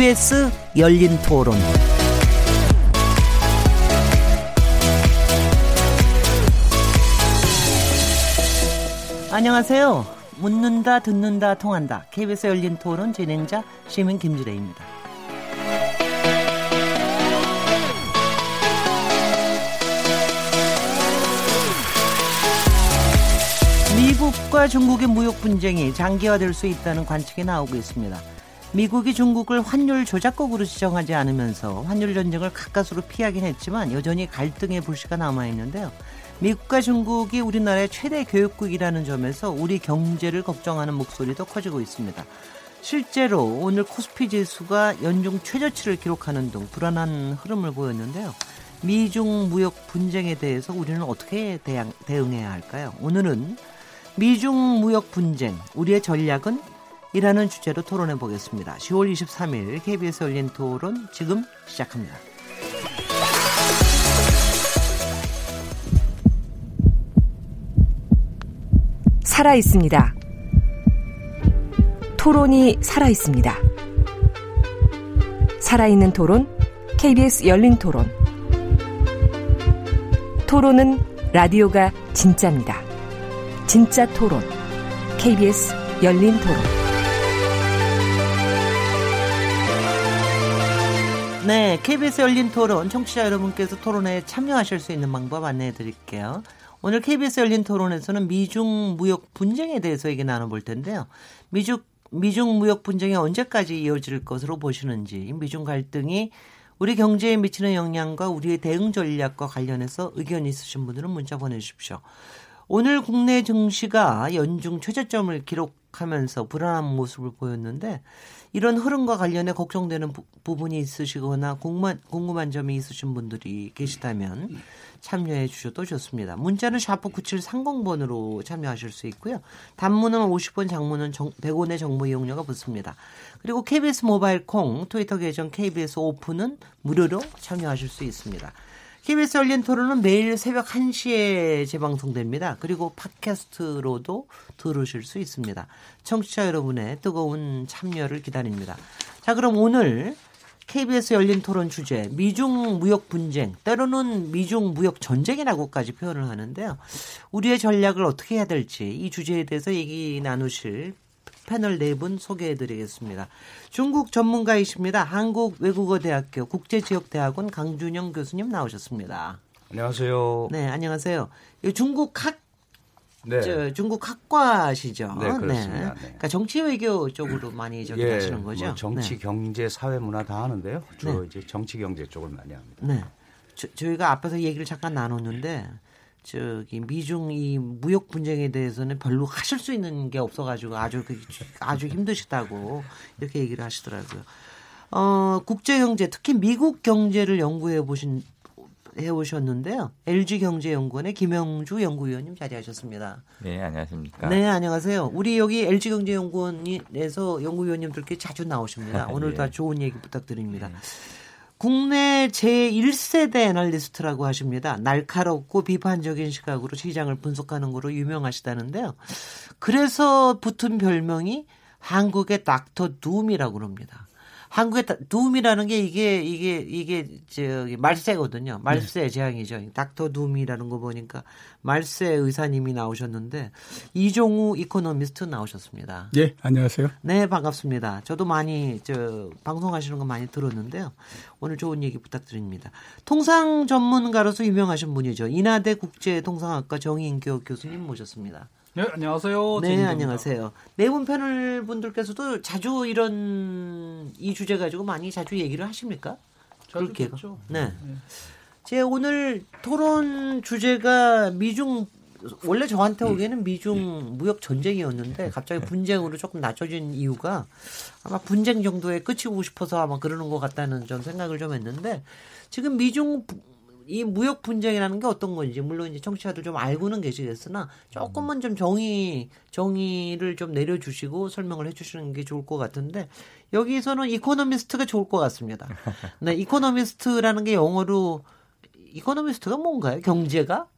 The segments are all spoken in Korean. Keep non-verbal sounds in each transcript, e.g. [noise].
KBS 열린 토론. 안녕하세요. 묻는다, 듣는다, 통한다. KBS 열린 토론 진행자 시민 김지래입니다. 미국과 중국의 무역 분쟁이 장기화될 수 있다는 관측이 나오고 있습니다. 미국이 중국을 환율 조작국으로 지정하지 않으면서 환율 전쟁을 가까스로 피하긴 했지만 여전히 갈등의 불씨가 남아 있는데요. 미국과 중국이 우리나라의 최대 교육국이라는 점에서 우리 경제를 걱정하는 목소리도 커지고 있습니다. 실제로 오늘 코스피 지수가 연중 최저치를 기록하는 등 불안한 흐름을 보였는데요. 미중 무역 분쟁에 대해서 우리는 어떻게 대응, 대응해야 할까요? 오늘은 미중 무역 분쟁, 우리의 전략은? 이라는 주제로 토론해 보겠습니다. 10월 23일 KBS 열린 토론 지금 시작합니다. 살아 있습니다. 토론이 살아 있습니다. 살아있는 토론, KBS 열린 토론. 토론은 라디오가 진짜입니다. 진짜 토론, KBS 열린 토론. 네, KBS 열린 토론 청취자 여러분께서 토론에 참여하실 수 있는 방법 안내해 드릴게요. 오늘 KBS 열린 토론에서는 미중 무역 분쟁에 대해서 얘기 나눠볼 텐데요. 미중, 미중 무역 분쟁이 언제까지 이어질 것으로 보시는지, 미중 갈등이 우리 경제에 미치는 영향과 우리의 대응 전략과 관련해서 의견 있으신 분들은 문자 보내주십시오. 오늘 국내 증시가 연중 최저점을 기록 하면서 불안한 모습을 보였는데 이런 흐름과 관련해 걱정되는 부, 분이 있으시거나 궁금한, 궁금한 점이 있으신 분들이 계시다면 참여해 주셔도 좋습니다. 문자는 샤프 9730번으로 참여하실 수 있고요. 단문은 50원, 장문은 100원의 정보 이용료가 붙습니다. 그리고 KBS 모바일 콩, 트위터 계정 KBS 오픈은 무료로 참여하실 수 있습니다. KBS 열린 토론은 매일 새벽 1시에 재방송됩니다. 그리고 팟캐스트로도 들으실 수 있습니다. 청취자 여러분의 뜨거운 참여를 기다립니다. 자, 그럼 오늘 KBS 열린 토론 주제 미중 무역 분쟁 때로는 미중 무역 전쟁이라고까지 표현을 하는데요. 우리의 전략을 어떻게 해야 될지 이 주제에 대해서 얘기 나누실 패널 네 분 소개해 드리겠습니다. 중국 전문가이십니다. 한국외국어대학교 국제지역대학원 강준영 교수님 나오셨습니다. 안녕하세요. 네, 안녕하세요. 중국 학 네. 저, 중국 학과시죠. 네, 그렇습니다. 네. 그러니까 정치 외교 쪽으로 많이 저기 예, 하시는 거죠. 뭐 정치, 네. 경제, 사회, 문화 다 하는데요. 주로 네. 이제 정치, 경제 쪽을 많이 합니다. 네. 저, 저희가 앞에서 얘기를 잠깐 나눴는데 저기 미중 이 무역 분쟁에 대해서는 별로 하실 수 있는 게 없어가지고 아주 그 아주 힘드시다고 이렇게 얘기를 하시더라고요. 어 국제 경제 특히 미국 경제를 연구해 보신 해 오셨는데요. LG경제연구원의 김영주 연구위원님 자리하셨습니다. 네, 안녕하십니까. 네, 안녕하세요. 우리 여기 LG경제연구원에서 연구위원님들께 자주 나오십니다. [laughs] 오늘 네. 다 좋은 얘기 부탁드립니다. 네. 국내 제1세대 애널리스트라고 하십니다. 날카롭고 비판적인 시각으로 시장을 분석하는 거로 유명하시다는데요. 그래서 붙은 별명이 한국의 Doctor Doom이라고 그럽니다. 한국의 Doom이라는 게 이게 이게 이게 저기 말세거든요. 말세 네. 재앙이죠. Doctor Doom이라는 거 보니까 말세 의사님이 나오셨는데 이종우 이코노미스트 나오셨습니다. 예, 안녕하세요. 네, 반갑습니다. 저도 많이 저 방송하시는 거 많이 들었는데요. 오늘 좋은 얘기 부탁드립니다. 통상 전문가로서 유명하신 분이죠. 인하대 국제통상학과 정인교 교수님 모셨습니다. 네, 안녕하세요. 네. 안녕하세요. 네분 패널 분들께서도 자주 이런 이 주제 가지고 많이 자주 얘기를 하십니까? 그렇게 죠 네. 네. 제 오늘 토론 주제가 미중 원래 저한테 오기에는 미중 무역 전쟁이었는데 갑자기 분쟁으로 조금 낮춰진 이유가 아마 분쟁 정도에 끝이고 싶어서 아마 그러는 것 같다는 전 생각을 좀 했는데 지금 미중 이 무역 분쟁이라는 게 어떤 건지 물론 이제 청취자들 좀 알고는 계시겠으나 조금만 좀 정의 정의를 좀 내려주시고 설명을 해주시는 게 좋을 것 같은데 여기서는 economist가 좋을 것 같습니다. [laughs] 네, economist라는 게 영어로 economist가 뭔가요? 경제가?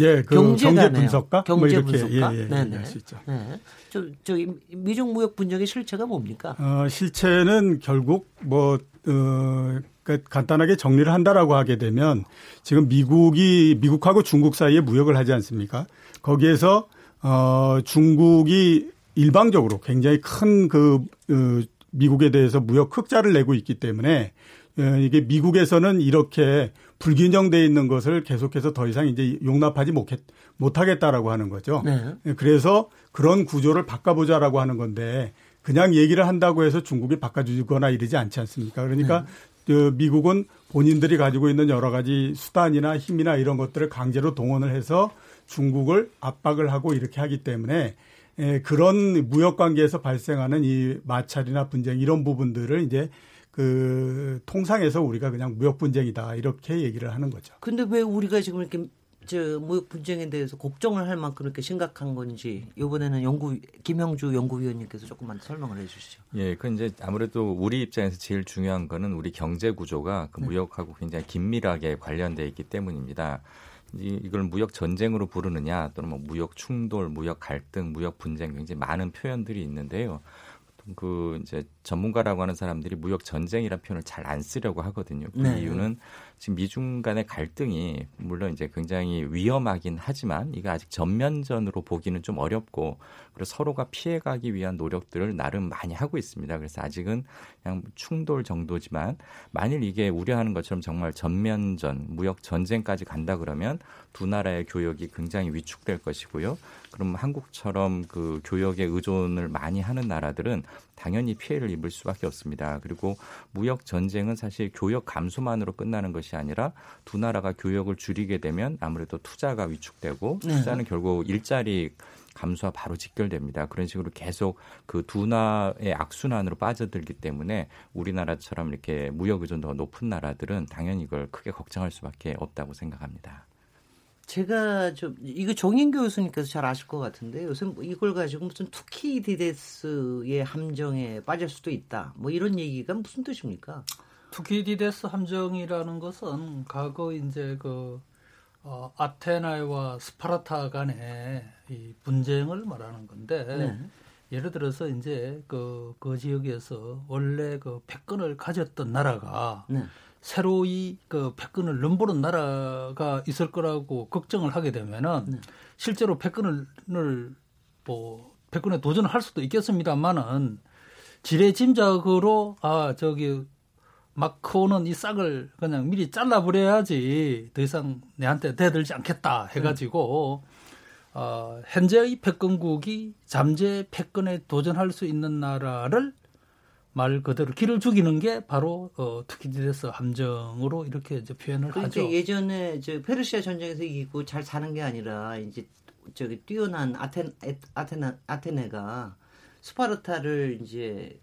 예, 그 경제, 분석가, 뭐 경제 뭐 분석가, 예, 예, 네네. 수 있죠. 네. 저, 저 미중 무역 분쟁의 실체가 뭡니까? 어, 실체는 결국 뭐 어, 그러니까 간단하게 정리를 한다라고 하게 되면 지금 미국이 미국하고 중국 사이에 무역을 하지 않습니까? 거기에서 어, 중국이 일방적으로 굉장히 큰그 어, 미국에 대해서 무역 흑자를 내고 있기 때문에 어, 이게 미국에서는 이렇게 불균형돼 있는 것을 계속해서 더 이상 이제 용납하지 못하겠다라고 하는 거죠. 네. 예, 그래서 그런 구조를 바꿔보자라고 하는 건데 그냥 얘기를 한다고 해서 중국이 바꿔주거나 이러지 않지 않습니까? 그러니까 네. 그 미국은 본인들이 가지고 있는 여러 가지 수단이나 힘이나 이런 것들을 강제로 동원을 해서 중국을 압박을 하고 이렇게 하기 때문에 예, 그런 무역 관계에서 발생하는 이 마찰이나 분쟁 이런 부분들을 이제 그 통상에서 우리가 그냥 무역 분쟁이다 이렇게 얘기를 하는 거죠. 근데 왜 우리가 지금 이렇게 저 무역 분쟁에 대해서 걱정을 할 만큼 그렇게 심각한 건지 이번에는 연구 김형주 연구위원님께서 조금만 설명을 해주시죠. 예, 그 이제 아무래도 우리 입장에서 제일 중요한 거는 우리 경제 구조가 그 네. 무역하고 굉장히 긴밀하게 관련돼 있기 때문입니다. 이걸 무역 전쟁으로 부르느냐 또는 뭐 무역 충돌, 무역 갈등, 무역 분쟁 굉장히 많은 표현들이 있는데요. 그 이제 전문가라고 하는 사람들이 무역 전쟁이라는 표현을 잘 안 쓰려고 하거든요. 그 네. 이유는 지금 미중 간의 갈등이 물론 이제 굉장히 위험하긴 하지만 이게 아직 전면전으로 보기는 좀 어렵고 그리고 서로가 피해가기 위한 노력들을 나름 많이 하고 있습니다. 그래서 아직은 그냥 충돌 정도지만 만일 이게 우려하는 것처럼 정말 전면전, 무역 전쟁까지 간다 그러면 두 나라의 교역이 굉장히 위축될 것이고요. 그럼 한국처럼 그 교역에 의존을 많이 하는 나라들은 당연히 피해를 입을 수밖에 없습니다. 그리고 무역 전쟁은 사실 교역 감소만으로 끝나는 것이 아니라 두 나라가 교역을 줄이게 되면 아무래도 투자가 위축되고 네. 투자는 결국 일자리 감소와 바로 직결됩니다. 그런 식으로 계속 그 둔화의 악순환으로 빠져들기 때문에 우리나라처럼 이렇게 무역 의존도가 높은 나라들은 당연히 이걸 크게 걱정할 수밖에 없다고 생각합니다. 제가 좀 이거 정인교 교수님께서 잘 아실 것 같은데 요새 뭐 이걸 가지고 무슨 투키디데스의 함정에 빠질 수도 있다. 뭐 이런 얘기가 무슨 뜻입니까? 투키디데스 함정이라는 것은 과거 이제 그 어, 아테나와 스파르타 간의 이 분쟁을 말하는 건데 네. 예를 들어서 이제 그, 그 지역에서 원래 그 패권을 가졌던 나라가 네. 새로 이 그 패권을 넘보는 나라가 있을 거라고 걱정을 하게 되면은 네. 실제로 패권을 뭐 패권에 도전을 할 수도 있겠습니다만은 지레 짐작으로 아 저기 마크오는 이 싹을 그냥 미리 잘라버려야지 더 이상 내한테 대들지 않겠다 해가지고 어, 현재의 패권국이 잠재 패권에 도전할 수 있는 나라를 말 그대로 길을 죽이는 게 바로 어, 투키디데스 함정으로 이렇게 이제 표현을 그러니까 하죠. 예전에 저 페르시아 전쟁에서 이기고 잘 사는 게 아니라 이제 저기 뛰어난 아테 아테나 아테네가 스파르타를 이제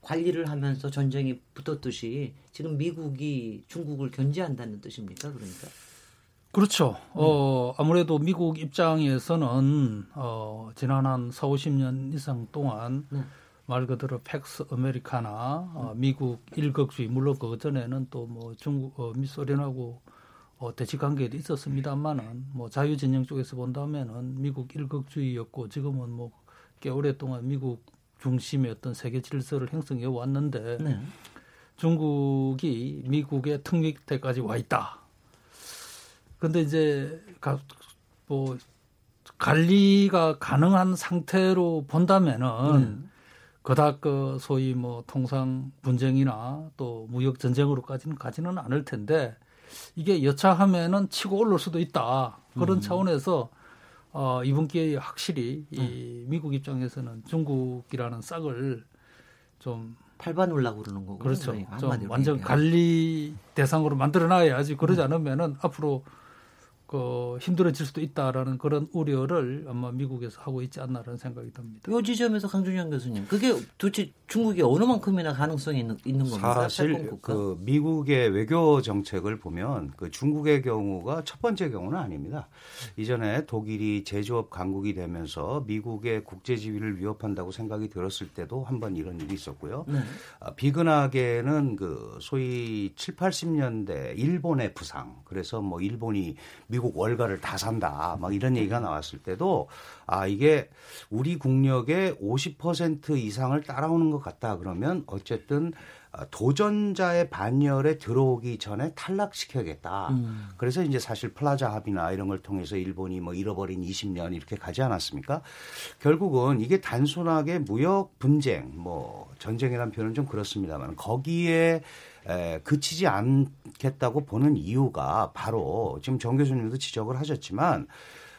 관리를 하면서 전쟁이 붙었듯이 지금 미국이 중국을 견제한다는 뜻입니까? 그러니까. 그렇죠. 음. 어, 아무래도 미국 입장에서는 어, 지난 한 4, 50년 이상 동안 네. 말 그대로 팩스 아메리카나 어, 미국 일극주의 물론 그 전에는 또 뭐 중국 어, 미소련하고 어, 대치 관계도 있었습니다만은 뭐 자유 진영 쪽에서 본다면은 미국 일극주의였고 지금은 뭐 꽤 오랫동안 미국 중심의 어떤 세계 질서를 형성해 왔는데 네. 중국이 미국의 턱 밑에까지 와 있다. 근데 이제 뭐 관리가 가능한 상태로 본다면은 네. 그닥 그 소위 뭐 통상 분쟁이나 또 무역 전쟁으로까지는 가지는 않을 텐데 이게 여차하면은 치고 올릴 수도 있다 그런 음. 차원에서 어 이번 기회에 확실히 이 음. 미국 입장에서는 중국이라는 싹을 좀 팔바놀라고 그러는 거고 그렇죠. 좀 완전 관리 대상으로 만들어놔야지 그러지 음. 않으면은 앞으로 그 힘들어질 수도 있다라는 그런 우려를 아마 미국에서 하고 있지 않나라는 생각이 듭니다. 이 지점에서 강준영 교수님, 그게 도대체 중국이 어느 만큼이나 가능성이 있는, 있는 겁니까? 사실 그 미국의 외교 정책을 보면 그 중국의 경우가 첫 번째 경우는 아닙니다. 이전에 독일이 제조업 강국이 되면서 미국의 국제 지위를 위협한다고 생각이 들었을 때도 한 번 이런 일이 있었고요. 네. 아, 비근하게는 그 소위 7, 80년대 일본의 부상, 그래서 뭐 일본이 미국 미국 월가를 다 산다. 막 이런 얘기가 나왔을 때도 아 이게 우리 국력의 50% 이상을 따라오는 것 같다. 그러면 어쨌든 아, 도전자의 반열에 들어오기 전에 탈락시켜야겠다. 음. 그래서 이제 사실 플라자 합의나 이런 걸 통해서 일본이 뭐 잃어버린 20년 이렇게 가지 않았습니까? 결국은 이게 단순하게 무역 분쟁, 뭐 전쟁이라는 표현은 좀 그렇습니다만 거기에 에, 그치지 않겠다고 보는 이유가 바로 지금 정 교수님도 지적을 하셨지만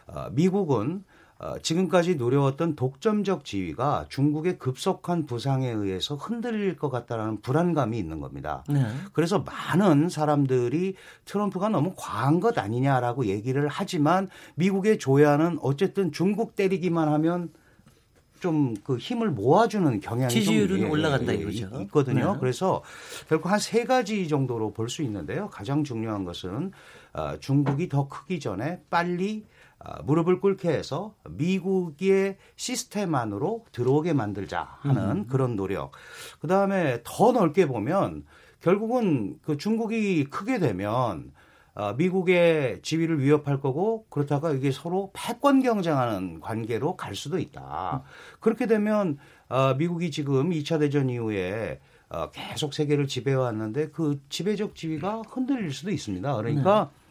어, 미국은 어, 지금까지 누려왔던 독점적 지위가 중국의 급속한 부상에 의해서 흔들릴 것 같다라는 불안감이 있는 겁니다. 네. 그래서 많은 사람들이 트럼프가 너무 과한 것 아니냐라고 얘기를 하지만 미국의 조야는 어쨌든 중국 때리기만 하면 좀 그 힘을 모아주는 경향이 지지율은 좀, 예, 올라간다 예, 이거죠. 있거든요. 네. 그래서 결국 한 세 가지 정도로 볼 수 있는데요. 가장 중요한 것은 어, 중국이 더 크기 전에 빨리 아, 무릎을 꿇게 해서 미국의 시스템 안으로 들어오게 만들자 하는 음. 그런 노력. 그 다음에 더 넓게 보면 결국은 그 중국이 크게 되면 어, 미국의 지위를 위협할 거고 그렇다가 이게 서로 패권 경쟁하는 관계로 갈 수도 있다. 그렇게 되면 어, 미국이 지금 2차 대전 이후에 어, 계속 세계를 지배해 왔는데 그 지배적 지위가 흔들릴 수도 있습니다. 그러니까 네.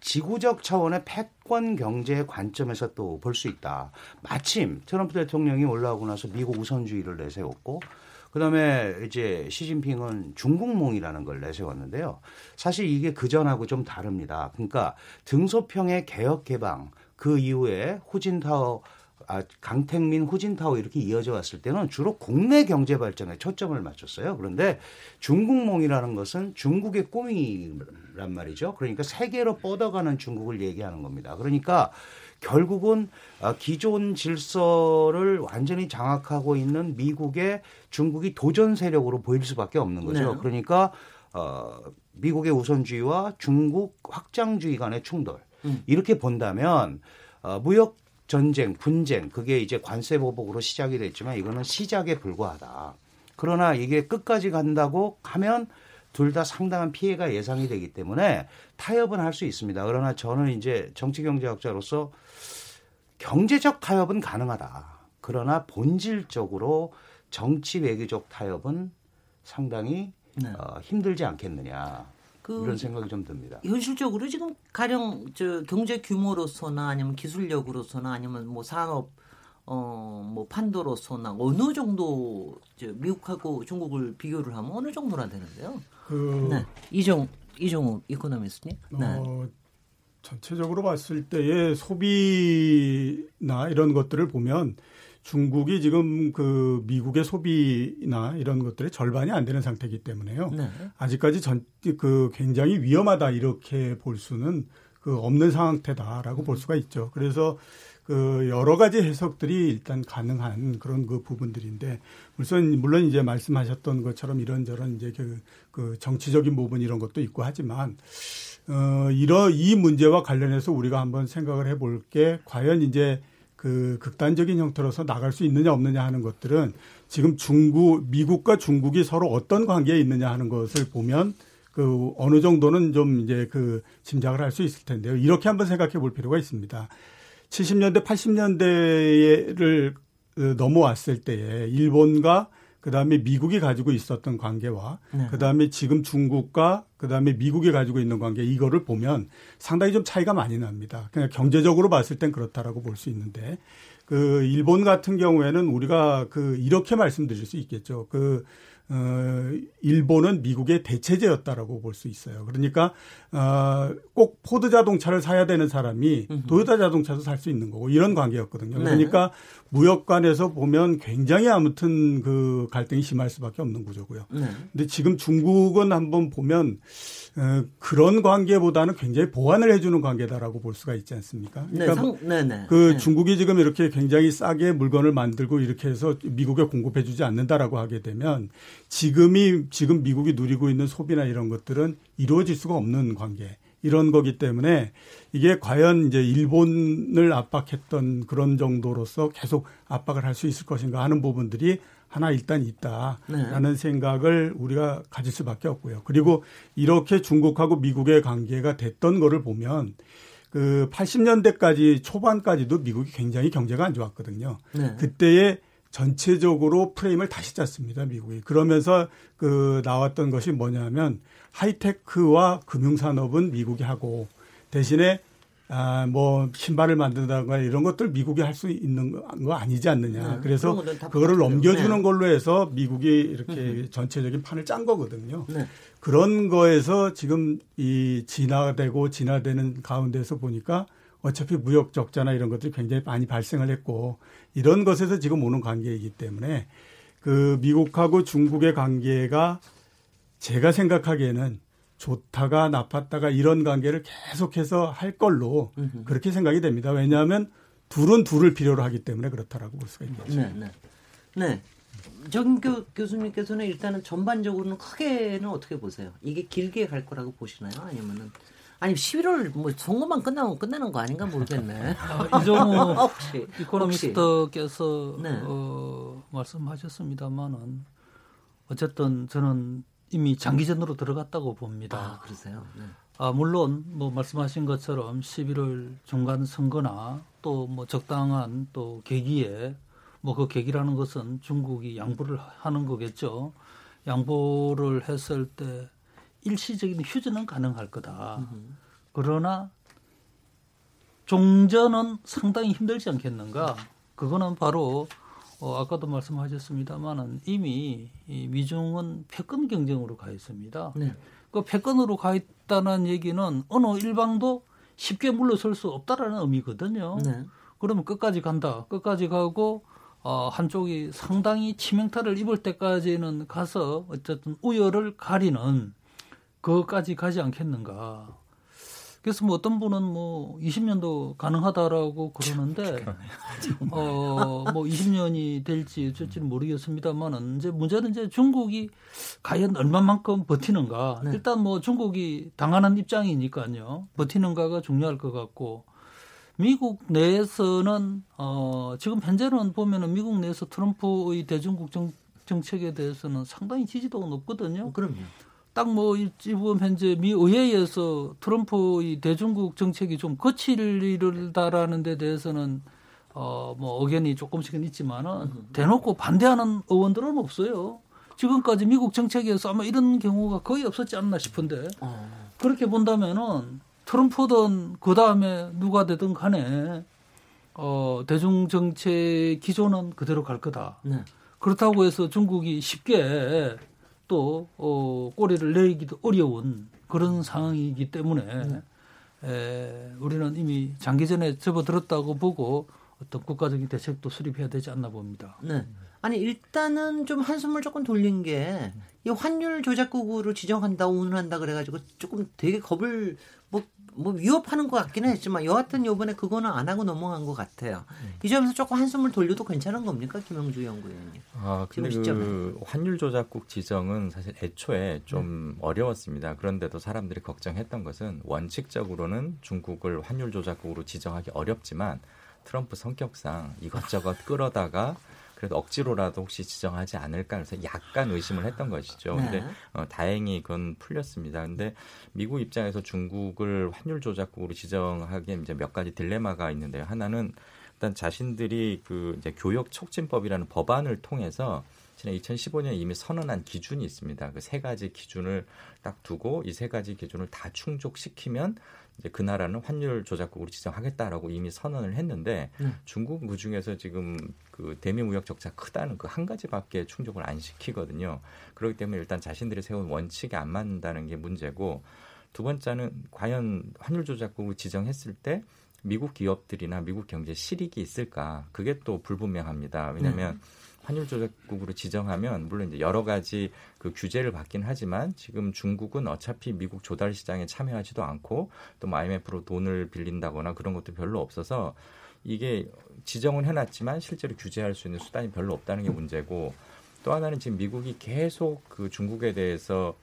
지구적 차원의 패권 경제 관점에서 또 볼 수 있다. 마침 트럼프 대통령이 올라오고 나서 미국 우선주의를 내세웠고 그다음에 이제 시진핑은 중국몽이라는 걸 내세웠는데요. 사실 이게 그 전하고 좀 다릅니다. 그러니까 등소평의 개혁 개방 그 이후에 후진타워 아, 강택민, 후진타워 이렇게 이어져 왔을 때는 주로 국내 경제 발전에 초점을 맞췄어요. 그런데 중국몽이라는 것은 중국의 꿈이란 말이죠. 그러니까 세계로 뻗어가는 중국을 얘기하는 겁니다. 그러니까 결국은 아, 기존 질서를 완전히 장악하고 있는 미국의 중국이 도전 세력으로 보일 수밖에 없는 거죠. 네. 그러니까 어, 미국의 우선주의와 중국 확장주의 간의 충돌 음. 이렇게 본다면 어, 무역 전쟁, 분쟁 그게 이제 관세 보복으로 시작이 됐지만 이거는 시작에 불과하다. 그러나 이게 끝까지 간다고 하면 둘 다 상당한 피해가 예상이 되기 때문에 타협은 할 수 있습니다. 그러나 저는 이제 정치 경제학자로서 경제적 타협은 가능하다. 그러나 본질적으로 정치 외교적 타협은 상당히 네. 어, 힘들지 않겠느냐. 그 이런 생각이 좀 듭니다. 현실적으로 지금 가령 저 경제 규모로서나 아니면 기술력으로서나 아니면 뭐 산업 어뭐 판도로서나 어느 정도 저 미국하고 중국을 비교를 하면 어느 정도나 되는데요. 그 네. 이종 이종우 이코노미스님. 네. 어, 전체적으로 봤을 때의 소비나 이런 것들을 보면 중국이 지금 그 미국의 소비나 이런 것들의 절반이 안 되는 상태이기 때문에요. 네. 아직까지 전 그 굉장히 위험하다 이렇게 볼 수는 그 없는 상태다라고 볼 수가 있죠. 그래서 그 여러 가지 해석들이 일단 가능한 그런 그 부분들인데 물론 물론 이제 말씀하셨던 것처럼 이런저런 이제 그, 그 정치적인 부분 이런 것도 있고 하지만 어 이러 이 문제와 관련해서 우리가 한번 생각을 해볼 게 과연 이제 그 극단적인 형태로서 나갈 수 있느냐 없느냐 하는 것들은 지금 중국, 미국과 중국이 서로 어떤 관계에 있느냐 하는 것을 보면 그 어느 정도는 좀 이제 그 짐작을 할 수 있을 텐데요. 이렇게 한번 생각해 볼 필요가 있습니다. 70년대, 80년대를 넘어왔을 때에 일본과 그다음에 미국이 가지고 있었던 관계와 네. 그다음에 지금 중국과 그다음에 미국이 가지고 있는 관계 이거를 보면 상당히 좀 차이가 많이 납니다. 그냥 경제적으로 봤을 땐 그렇다라고 볼 수 있는데 그 일본 같은 경우에는 우리가 그 이렇게 말씀드릴 수 있겠죠. 그 어, 일본은 미국의 대체제였다라고 볼 수 있어요. 그러니까 어, 꼭 포드 자동차를 사야 되는 사람이 도요타 자동차도 살 수 있는 거고 이런 관계였거든요. 네. 그러니까 무역관에서 보면 굉장히 아무튼 그 갈등이 심할 수밖에 없는 구조고요. 네. 근데 지금 중국은 한번 보면 어, 그런 관계보다는 굉장히 보완을 해주는 관계다라고 볼 수가 있지 않습니까? 네, 그러니까 네, 상, 네, 네. 그 네. 중국이 지금 이렇게 굉장히 싸게 물건을 만들고 이렇게 해서 미국에 공급해주지 않는다라고 하게 되면 지금이 지금 미국이 누리고 있는 소비나 이런 것들은 이루어질 수가 없는 관계. 이런 거기 때문에 이게 과연 이제 일본을 압박했던 그런 정도로서 계속 압박을 할 수 있을 것인가 하는 부분들이 하나 일단 있다라는 네. 생각을 우리가 가질 수밖에 없고요. 그리고 이렇게 중국하고 미국의 관계가 됐던 거를 보면 그 80년대까지 초반까지도 미국이 굉장히 경제가 안 좋았거든요. 네. 그때에 전체적으로 프레임을 다시 짰습니다, 미국이. 그러면서 그 나왔던 것이 뭐냐면 하이테크와 금융산업은 미국이 하고 대신에 아, 뭐, 신발을 만든다거나 이런 것들 미국이 할 수 있는 거 아니지 않느냐. 네, 그래서 그거를 부탁드려요. 넘겨주는 네. 걸로 해서 미국이 이렇게 전체적인 판을 짠 거거든요. 네. 그런 거에서 지금 이 진화되고 진화되는 가운데서 보니까 어차피 무역 적자나 이런 것들이 굉장히 많이 발생을 했고 이런 것에서 지금 오는 관계이기 때문에 그 미국하고 중국의 관계가 제가 생각하기에는 좋다가 나빴다가 이런 관계를 계속해서 할 걸로 그렇게 생각이 됩니다. 왜냐하면 둘은 둘을 필요로 하기 때문에 그렇다라고 볼 수가 있겠죠. 네, 네. 네. 정교 교수님께서는 일단은 전반적으로는 크게는 어떻게 보세요? 이게 길게 갈 거라고 보시나요? 아니면은 아니 11월 뭐 선거만 끝나면 끝나는 거 아닌가 모르겠네. [laughs] 아, 이정우 [laughs] 혹시 이코노미스트께서 네. 어, 말씀하셨습니다만은 어쨌든 저는 이미 장기전으로 들어갔다고 봅니다. 아 그러세요? 네. 아, 물론 뭐 말씀하신 것처럼 11월 중간 선거나 또 뭐 적당한 또 계기에 뭐 그 계기라는 것은 중국이 양보를 하는 거겠죠. 양보를 했을 때 일시적인 휴전은 가능할 거다. 그러나 종전은 상당히 힘들지 않겠는가? 그거는 바로 어, 아까도 말씀하셨습니다만은 이미 이 미중은 패권 경쟁으로 가 있습니다. 네. 그 패권으로 가 있다는 얘기는 어느 일방도 쉽게 물러설 수 없다라는 의미거든요. 네. 그러면 끝까지 간다. 끝까지 가고 어, 한쪽이 상당히 치명타를 입을 때까지는 가서 어쨌든 우열을 가리는 그것까지 가지 않겠는가. 그래서 뭐 어떤 분은 뭐 20년도 가능하다라고 그러는데 [laughs] 어 뭐 20년이 될지 어쩔지는 모르겠습니다만은 이제 문제는 이제 중국이 과연 얼마만큼 버티는가. 네. 일단 뭐 중국이 당하는 입장이니까요. 버티는가가 중요할 것 같고 미국 내에서는 어 지금 현재는 보면은 미국 내에서 트럼프의 대중국 정, 정책에 대해서는 상당히 지지도가 높거든요. 어, 그럼요. 딱 뭐 지금 현재 미 의회에서 트럼프의 대중국 정책이 좀 거칠다라는 데 대해서는 어뭐 의견이 조금씩은 있지만은 대놓고 반대하는 의원들은 없어요. 지금까지 미국 정책에서 아마 이런 경우가 거의 없었지 않나 싶은데 어. 그렇게 본다면은 트럼프든 그 다음에 누가 되든 간에 어 대중 정책 기조는 그대로 갈 거다. 네. 그렇다고 해서 중국이 쉽게 또 어, 꼬리를 내리기도 어려운 그런 상황이기 때문에 에, 우리는 이미 장기전에 접어들었다고 보고 어떤 국가적인 대책도 수립해야 되지 않나 봅니다. 네. 아니 일단은 좀 한숨을 조금 돌린 게 이 환율 조작국으로 지정한다 운운한다 그래가지고 조금 되게 겁을 뭐, 뭐 위협하는 것 같기는 했지만 여하튼 요번에 그거는 안 하고 넘어간 것 같아요. 이 점에서 조금 한숨을 돌려도 괜찮은 겁니까 김영주 연구위원님? 아, 근데 그 환율 조작국 지정은 사실 애초에 좀 네. 어려웠습니다. 그런데도 사람들이 걱정했던 것은 원칙적으로는 중국을 환율 조작국으로 지정하기 어렵지만 트럼프 성격상 이것저것 끌어다가 [laughs] 그래도 억지로라도 혹시 지정하지 않을까 해서 약간 의심을 했던 것이죠. 네. 근데 어, 다행히 그건 풀렸습니다. 근데 미국 입장에서 중국을 환율 조작국으로 지정하기에 이제 몇 가지 딜레마가 있는데요. 하나는 일단 자신들이 그 이제 교역 촉진법이라는 법안을 통해서 지난 2015년에 이미 선언한 기준이 있습니다. 그 세 가지 기준을 딱 두고 이 세 가지 기준을 다 충족시키면 이제 그 나라는 환율 조작국으로 지정하겠다라고 이미 선언을 했는데 네. 중국은 그 중에서 지금 그 대미 무역 적자 크다는 그 한 가지밖에 충족을 안 시키거든요. 그렇기 때문에 일단 자신들이 세운 원칙에 안 맞는다는 게 문제고 두 번째는 과연 환율 조작국을 지정했을 때 미국 기업들이나 미국 경제 실익이 있을까? 그게 또 불분명합니다. 왜냐하면 환율 조작국으로 지정하면 물론 이제 여러 가지 그 규제를 받긴 하지만 지금 중국은 어차피 미국 조달 시장에 참여하지도 않고 또뭐 IMF로 돈을 빌린다거나 그런 것도 별로 없어서 이게 지정은 해놨지만 실제로 규제할 수 있는 수단이 별로 없다는 게 문제고 또 하나는 지금 미국이 계속 그 중국에 대해서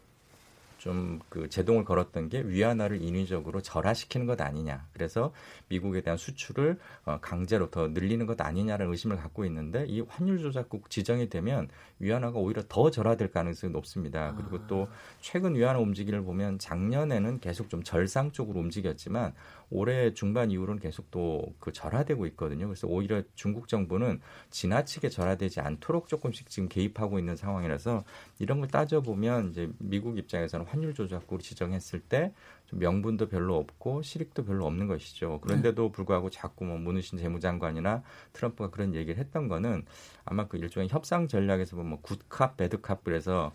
좀 그 제동을 걸었던 게 위안화를 인위적으로 절하시키는 것 아니냐. 그래서 미국에 대한 수출을 어, 강제로 더 늘리는 것 아니냐라는 의심을 갖고 있는데 이 환율 조작국 지정이 되면 위안화가 오히려 더 절하될 가능성이 높습니다. 그리고 또 최근 위안화 움직임을 보면 작년에는 계속 좀 절상 쪽으로 움직였지만 올해 중반 이후로는 계속 또 그 절하되고 있거든요. 그래서 오히려 중국 정부는 지나치게 절하되지 않도록 조금씩 지금 개입하고 있는 상황이라서 이런 걸 따져보면 이제 미국 입장에서는 환율 조작국을 지정했을 때좀 명분도 별로 없고 실익도 별로 없는 것이죠. 그런데도 불구하고 자꾸 뭐 문우신 재무장관이나 트럼프가 그런 얘기를 했던 거는 아마 그 일종의 협상 전략에서 보면 뭐 굿캅, 배드캅 그래서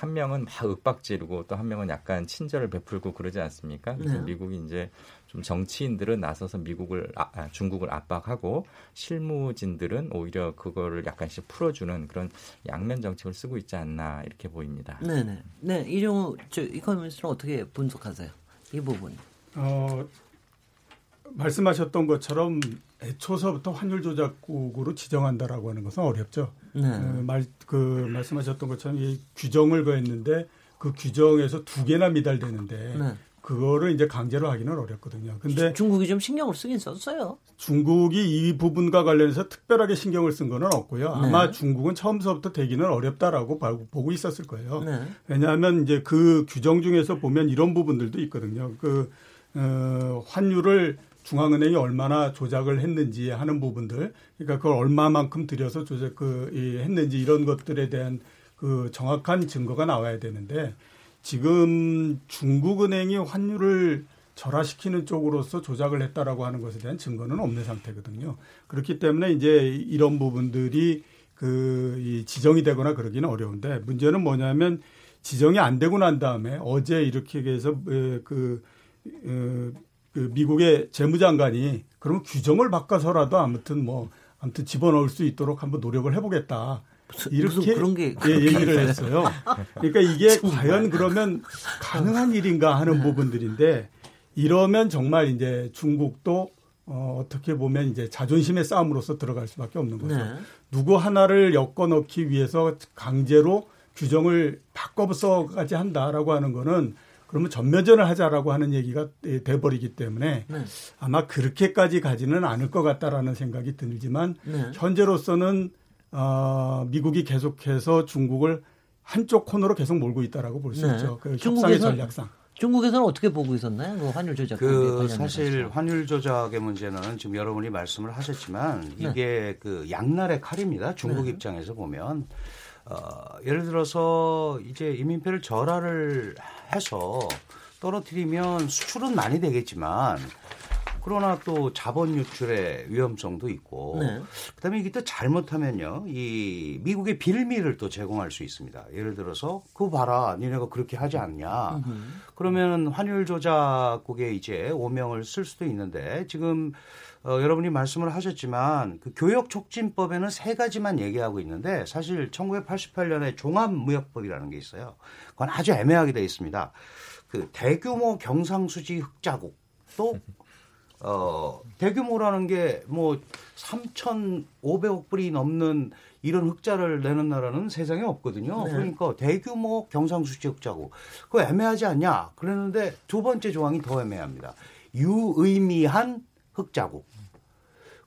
한 명은 막 윽박 지르고 또 한 명은 약간 친절을 베풀고 그러지 않습니까? 그래서 네. 미국이 이제 좀 정치인들은 나서서 미국을 아, 아, 중국을 압박하고 실무진들은 오히려 그거를 약간씩 풀어주는 그런 양면 정책을 쓰고 있지 않나 이렇게 보입니다. 네네. 네, 이종우 저 이코노미스트는 어떻게 분석하세요? 이 부분. 어, 말씀하셨던 것처럼 애초서부터 환율 조작국으로 지정한다라고 하는 것은 어렵죠. 네. 어, 말, 그 말씀하셨던 것처럼 이 규정을 거했는데 그 규정에서 두 개나 미달되는데 네. 그거를 이제 강제로 하기는 어렵거든요. 근데 중국이 좀 신경을 쓰긴 썼어요. 중국이 이 부분과 관련해서 특별하게 신경을 쓴 거는 없고요. 아마 네. 중국은 처음서부터 되기는 어렵다라고 봐- 보고 있었을 거예요. 네. 왜냐하면 이제 그 규정 중에서 보면 이런 부분들도 있거든요. 그 어, 환율을 중앙은행이 얼마나 조작을 했는지 하는 부분들, 그러니까 그걸 얼마만큼 들여서 조작 그 이, 했는지 이런 것들에 대한 그 정확한 증거가 나와야 되는데 지금 중국은행이 환율을 절하시키는 쪽으로서 조작을 했다라고 하는 것에 대한 증거는 없는 상태거든요. 그렇기 때문에 이제 이런 부분들이 그이 지정이 되거나 그러기는 어려운데 문제는 뭐냐면 지정이 안 되고 난 다음에 어제 이렇게 해서 에, 그, 어, 그 미국의 재무장관이 그러면 규정을 바꿔서라도 아무튼 뭐 아무튼 집어넣을 수 있도록 한번 노력을 해보겠다. 무슨- 이렇게 무슨 그런 게 예, 얘기를 했어요. 그러니까 이게 [laughs] 과연 그러면 가능한 일인가 하는 네. 부분들인데 이러면 정말 이제 중국도 어, 어떻게 보면 이제 자존심의 싸움으로서 들어갈 수밖에 없는 거죠. 네. 누구 하나를 엮어 넣기 위해서 강제로 규정을 바꿔서까지 한다라고 하는 거는 그러면 전면전을 하자라고 하는 얘기가 돼버리기 때문에 네. 아마 그렇게까지 가지는 않을 것 같다라는 생각이 들지만 네. 현재로서는 어, 미국이 계속해서 중국을 한쪽 코너로 계속 몰고 있다라고 볼수 네. 있죠. 그 협상의 중국에서 전략상. 중국에서는 어떻게 보고 있었나요? 그 환율 조작 그 사실 환율 조작의 문제는 지금 여러분이 말씀을 하셨지만 네. 이게 그 양날의 칼입니다. 중국 네. 입장에서 보면 어, 예를 들어서 이제 이민폐를 절하를 해서 떨어뜨리면 수출은 많이 되겠지만 그러나 또 자본 유출의 위험성도 있고 네. 그다음에 이게 또 잘못하면요 이 미국의 빌미를 또 제공할 수 있습니다. 예를 들어서 그거 봐라 니네가 그렇게 하지 않냐 그러면 환율 조작국에 이제 오명을 쓸 수도 있는데 지금 어, 여러분이 말씀을 하셨지만 그 교역 촉진법에는 세 가지만 얘기하고 있는데 사실 1988년에 종합무역법이라는 게 있어요. 그건 아주 애매하게 돼 있습니다. 그 대규모 경상수지 흑자국 또 어, 대규모라는 게 뭐 3,500억 불이 넘는 이런 흑자를 내는 나라는 세상에 없거든요. 네. 그러니까 대규모 경상수지 흑자국. 그거 애매하지 않냐? 그랬는데 두 번째 조항이 더 애매합니다. 유의미한 흑자국.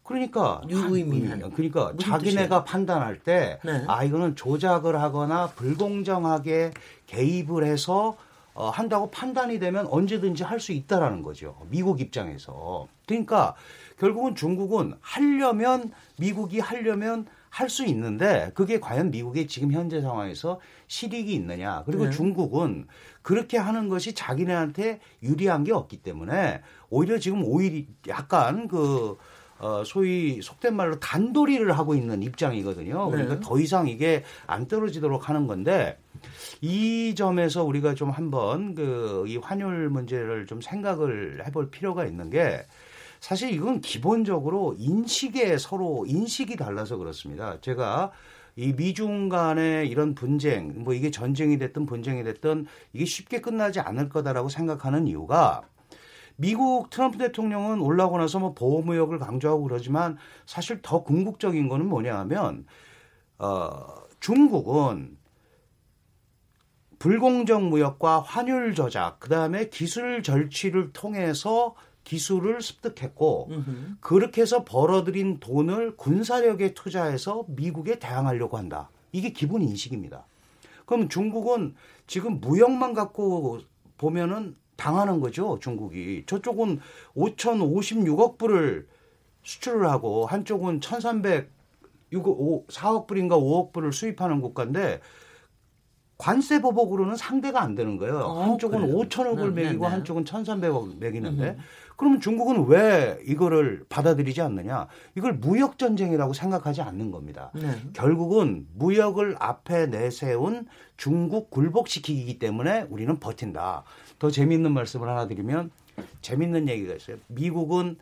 그러니까 유의미한. 한- 그러니까 자기네가 뜻이에요? 판단할 때 네. 아 이거는 조작을 하거나 불공정하게 개입을 해서 어, 한다고 판단이 되면 언제든지 할 수 있다라는 거죠. 미국 입장에서. 그러니까 결국은 중국은 하려면 미국이 하려면 할 수 있는데 그게 과연 미국의 지금 현재 상황에서 실익이 있느냐. 그리고 네. 중국은 그렇게 하는 것이 자기네한테 유리한 게 없기 때문에 오히려 지금 오히려 약간 그 어, 소위 속된 말로 단도리를 하고 있는 입장이거든요. 그러니까 네. 더 이상 이게 안 떨어지도록 하는 건데 이 점에서 우리가 좀 한번 그 이 환율 문제를 좀 생각을 해볼 필요가 있는 게 사실 이건 기본적으로 인식에 서로 인식이 달라서 그렇습니다. 제가 이 미중 간의 이런 분쟁, 뭐 이게 전쟁이 됐든 분쟁이 됐든 이게 쉽게 끝나지 않을 거다라고 생각하는 이유가 미국 트럼프 대통령은 올라오고 나서 뭐 보호무역을 강조하고 그러지만 사실 더 궁극적인 거는 뭐냐 하면 어, 중국은 불공정 무역과 환율 조작, 그 다음에 기술 절취를 통해서 기술을 습득했고 음흠. 그렇게 해서 벌어들인 돈을 군사력에 투자해서 미국에 대항하려고 한다. 이게 기본 인식입니다. 그럼 중국은 지금 무역만 갖고 보면은 당하는 거죠, 중국이. 저쪽은 5,056억 불을 수출을 하고 한쪽은 1,300 6억, 4억 불인가 5억 불을 수입하는 국가인데 관세 보복으로는 상대가 안 되는 거예요. 어, 한쪽은 그래요? 5천억을 네, 매기고 네, 네. 한쪽은 1,300억 매기는데 그러면 중국은 왜 이거를 받아들이지 않느냐? 이걸 무역 전쟁이라고 생각하지 않는 겁니다. 네. 결국은 무역을 앞에 내세운 중국 굴복시키기 때문에 우리는 버틴다. 더 재미있는 말씀을 하나 드리면 재미있는 얘기가 있어요. 미국은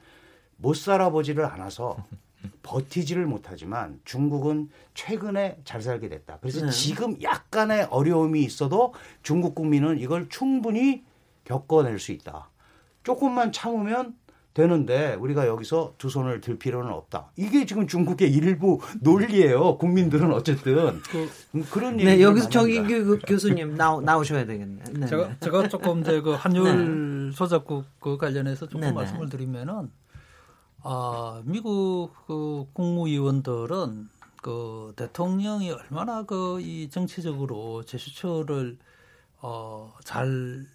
못 살아보지를 않아서 [laughs] 버티지를 못하지만 중국은 최근에 잘 살게 됐다. 그래서 네. 지금 약간의 어려움이 있어도 중국 국민은 이걸 충분히 겪어낼 수 있다. 조금만 참으면 되는데 우리가 여기서 두 손을 들 필요는 없다. 이게 지금 중국의 일부 논리예요. 국민들은 어쨌든 음, 그런 얘기. 네, 여기서 정인규 그 교수님 나오, 나오셔야 되겠네. 네. 제가 제가 조금 이제 그 환율 조작국 그 관련해서 조금 네네. 말씀을 드리면은 아 미국 그 국무위원들은 그 대통령이 얼마나 그 이 정치적으로 제스처를 어잘그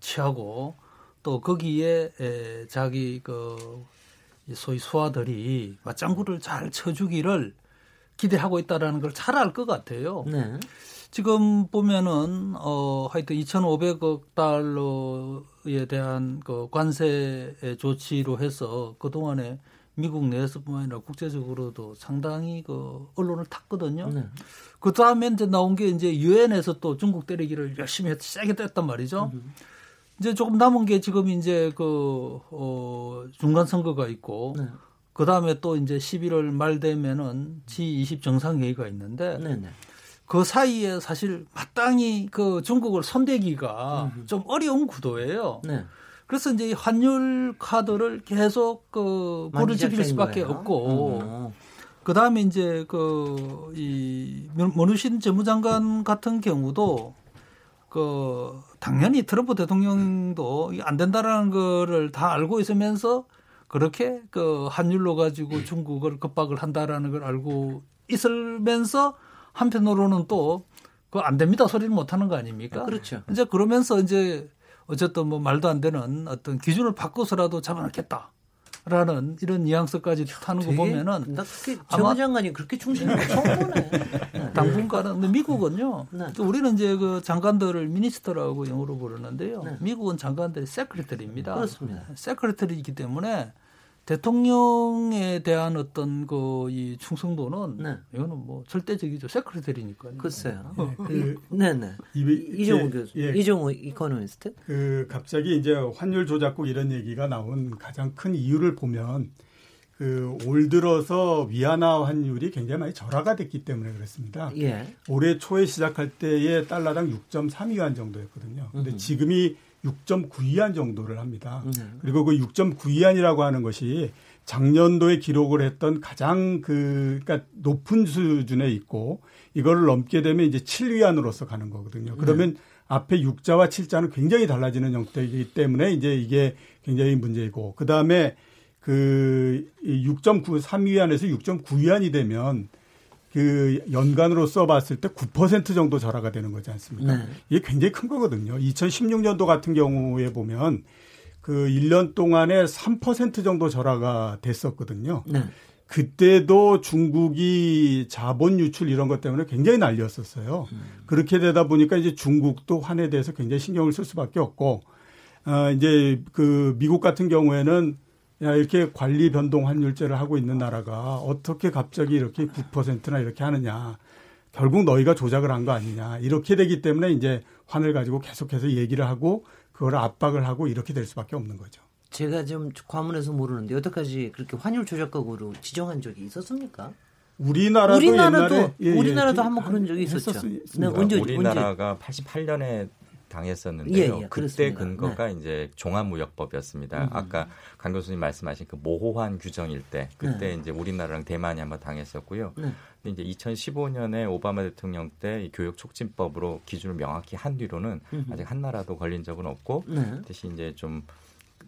취하고 또 거기에 에, 자기 그 소위 수하들이 맞장구를 잘 쳐주기를 기대하고 있다라는 걸 잘 알 것 같아요. 네. 지금 보면은 어 하여튼 2,500억 달러에 대한 그 관세 조치로 해서 그 동안에 미국 내에서뿐만 아니라 국제적으로도 상당히 그 언론을 탔거든요. 네. 그 다음에 이제 나온 게 이제 유엔에서 또 중국 때리기를 열심히 했, 세게 뗐단 말이죠. 이제 조금 남은 게 지금 이제 그, 어, 중간 선거가 있고, 네. 그 다음에 또 이제 11월 말 되면은 G20 정상회의가 있는데, 네. 네. 그 사이에 사실 마땅히 그 중국을 손대기가 좀 어려운 구도예요. 네. 그래서 이제 이 환율 카드를 계속 그 불을 지필 시작된 수밖에 거예요? 없고, 어. 그 다음에 이제 그, 이, 머누신 재무장관 같은 경우도 그, 당연히 트럼프 대통령도 안 된다라는 거를 다 알고 있으면서 그렇게 그 환율로 가지고 중국을 급박을 한다라는 걸 알고 있으면서 한편으로는 또 그 안 됩니다 소리를 못 하는 거 아닙니까? 그렇죠. 이제 그러면서 이제 어쨌든 뭐 말도 안 되는 어떤 기준을 바꿔서라도 잡아놓겠다. 라는 이런 뉘앙스까지 타는 거 되게 보면은 아마- 재무장관이 그렇게 충실한 거 처음 보네. [laughs] 네. 당분간은 근데 미국은요. 네. 또 우리는 이제 그 장관들을 minister라고 영어로 부르는데요. 네. 미국은 장관들이 secretary입니다. 그렇습니다. secretary이기 때문에 대통령에 대한 어떤 그 이 충성도는 네. 이거는 뭐 절대적이죠. secretary니까요. 글쎄요. 네, 그 네네. 이- 이종우 예, 교수, 예. 이종우 이코노미스트. 그 갑자기 이제 환율 조작국 이런 얘기가 나온 가장 큰 이유를 보면 그 올 들어서 위안화 환율이 굉장히 많이 절하가 됐기 때문에 그렇습니다. 예. 올해 초에 시작할 때에 달러당 6.3위안 정도였거든요. 근데 지금이 6.9위안 정도를 합니다. 네. 그리고 그 6.9위안이라고 하는 것이 작년도에 기록을 했던 가장 그 그러니까 높은 수준에 있고 이거를 넘게 되면 이제 7위안으로서 가는 거거든요. 그러면 앞에 6자와 7자는 굉장히 달라지는 형태이기 때문에 이제 이게 굉장히 문제이고 그 다음에 그 6.9 3위안에서 6.9위안이 되면 그 연간으로 써봤을 때 9% 정도 절하가 되는 거지 않습니까? 네. 이게 굉장히 큰 거거든요. 2016년도 같은 경우에 보면 그 1년 동안에 3% 정도 절하가 됐었거든요. 네. 그때도 중국이 자본 유출 이런 것 때문에 굉장히 난리였었어요. 그렇게 되다 보니까 이제 중국도 환에 대해서 굉장히 신경을 쓸 수밖에 없고, 어, 이제 그 미국 같은 경우에는 야, 이렇게 관리 변동 환율제를 하고 있는 나라가 어떻게 갑자기 이렇게 9%나 이렇게 하느냐. 결국 너희가 조작을 한 거 아니냐. 이렇게 되기 때문에 이제 환을 가지고 계속해서 얘기를 하고 그걸 압박을 하고 이렇게 될 수밖에 없는 거죠. 제가 좀 과문해서 모르는데 여태까지 그렇게 환율 조작국으로 지정한 적이 있었습니까? 우리나라도 우리나라도 옛날에 예, 예, 우리나라도 좀 한번 그런 적이 있었죠. 네, 언제- 우리나라가 88년에 당했었는데요. 예, 예, 그때 그렇습니다. 근거가 이제 종합무역법이었습니다. 음. 아까 강 교수님 말씀하신 그 모호한 규정일 때 그때 네. 이제 우리나라랑 대만이 한번 당했었고요. 네. 근데 이제 2015년에 오바마 대통령 때이 교육 촉진법으로 기준을 명확히 한 뒤로는 음흠. 아직 한 나라도 걸린 적은 없고 네. 대신 이제 좀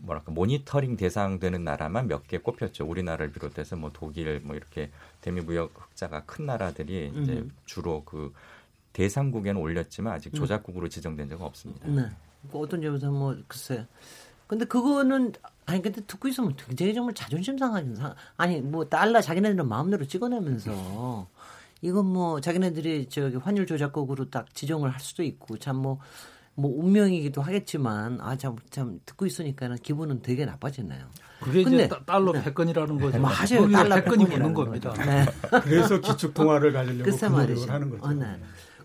뭐랄까 모니터링 대상 되는 나라만 몇 개 꼽혔죠. 우리나라를 비롯해서 뭐 독일 뭐 이렇게 대미 무역 흑자가 큰 나라들이 이제 음. 주로 그 대상국에는 올렸지만 음. 아직 조작국으로 지정된 적은 없습니다. 네. 뭐 어떤 점에서 뭐 글쎄. 근데 그거는 아니 근데 듣고 있으면 굉장히 정말 자존심 상하는 상 아니 뭐 달러 자기네들은 마음대로 찍어내면서 이건 뭐 자기네들이 저기 환율 조작국으로 딱 지정을 할 수도 있고 참뭐뭐 운명이기도 하겠지만 아참참 듣고 있으니까는 기분은 되게 나빠지네요. 그게 근데- 이제 따- 달러 패권이라는 거죠. 뭐 하셔요. 거기서 달러 패권이 패권이라는 붙는 겁니다. 네. 그래서 기축 통화를 가지려고 그 노력을 말이죠. 하는 거죠. 어, 네.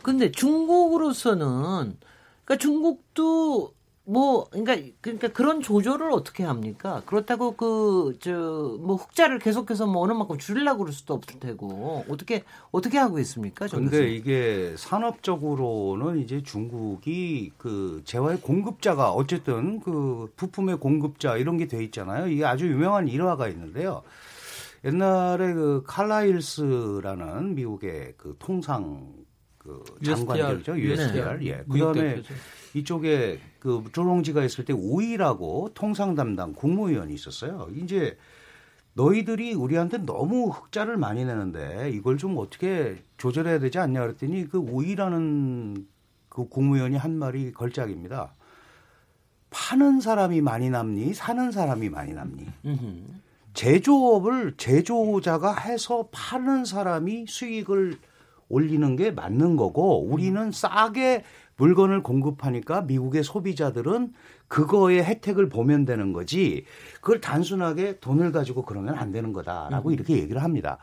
근데 중국으로서는 그러니까 중국도 뭐 그러니까 그러니까 그런 조절을 어떻게 합니까? 그렇다고 그 저 뭐 흑자를 계속해서 뭐 어느 만큼 줄이려고 그럴 수도 없을 테고 어떻게 어떻게 하고 있습니까? 교수님? 이게 산업적으로는 이제 중국이 그 재화의 공급자가 어쨌든 그 부품의 공급자 이런 게 돼 있잖아요. 이게 아주 유명한 일화가 있는데요. 옛날에 그 칼라일스라는 미국의 그 통상 그 장관들이죠. USDR. 네. 예. 그다음에. 이쪽에 그 조롱지가 있을 때 우이라고 통상 담당 국무위원이 있었어요. 이제 너희들이 우리한테 너무 흑자를 많이 내는데 이걸 좀 어떻게 조절해야 되지 않냐 그랬더니 그 우이라는 그 국무위원이 한 말이 걸작입니다. 파는 사람이 많이 남니 사는 사람이 많이 남니. 제조업을 제조자가 해서 파는 사람이 수익을 올리는 게 맞는 거고 우리는 싸게 물건을 공급하니까 미국의 소비자들은 그거의 혜택을 보면 되는 거지 그걸 단순하게 돈을 가지고 그러면 안 되는 거다라고 이렇게 얘기를 합니다.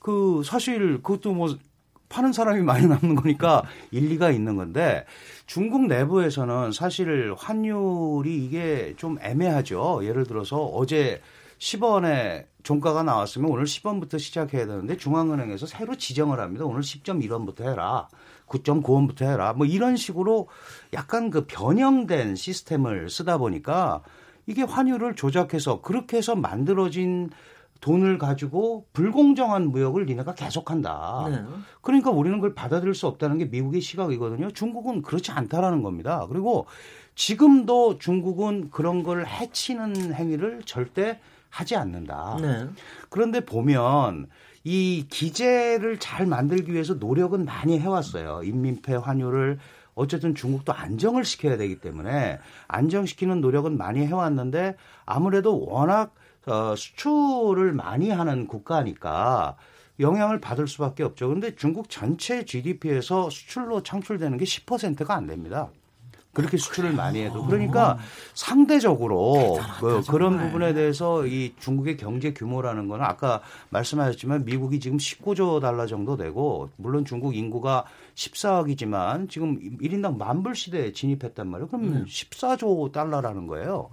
그 사실 그것도 뭐 파는 사람이 많이 남는 거니까 일리가 있는 건데 중국 내부에서는 사실 환율이 이게 좀 애매하죠. 예를 들어서 어제 10원에 종가가 나왔으면 오늘 10원부터 시작해야 되는데 중앙은행에서 새로 지정을 합니다. 오늘 10.1원부터 해라. 9.9원부터 해라. 뭐 이런 식으로 약간 그 변형된 시스템을 쓰다 보니까 이게 환율을 조작해서 그렇게 해서 만들어진 돈을 가지고 불공정한 무역을 니네가 계속한다. 네. 그러니까 우리는 그걸 받아들일 수 없다는 게 미국의 시각이거든요. 중국은 그렇지 않다라는 겁니다. 그리고 지금도 중국은 그런 걸 해치는 행위를 절대 하지 않는다. 네. 그런데 보면 이 기재를 잘 만들기 위해서 노력은 많이 해왔어요. 인민폐 환율을 어쨌든 중국도 안정을 시켜야 되기 때문에 안정시키는 노력은 많이 해왔는데 아무래도 워낙 어, 수출을 많이 하는 국가니까 영향을 받을 수밖에 없죠. 그런데 중국 전체 GDP에서 수출로 창출되는 게 10%가 안 됩니다. 그렇게 수출을 많이 해도 그러니까 상대적으로 그, 그런 부분에 대해서 이 중국의 경제 규모라는 거는 아까 말씀하셨지만 미국이 지금 19조 달러 정도 되고 물론 중국 인구가 14억이지만 지금 1인당 만불 시대에 진입했단 말이에요. 그럼 14조 달러라는 거예요.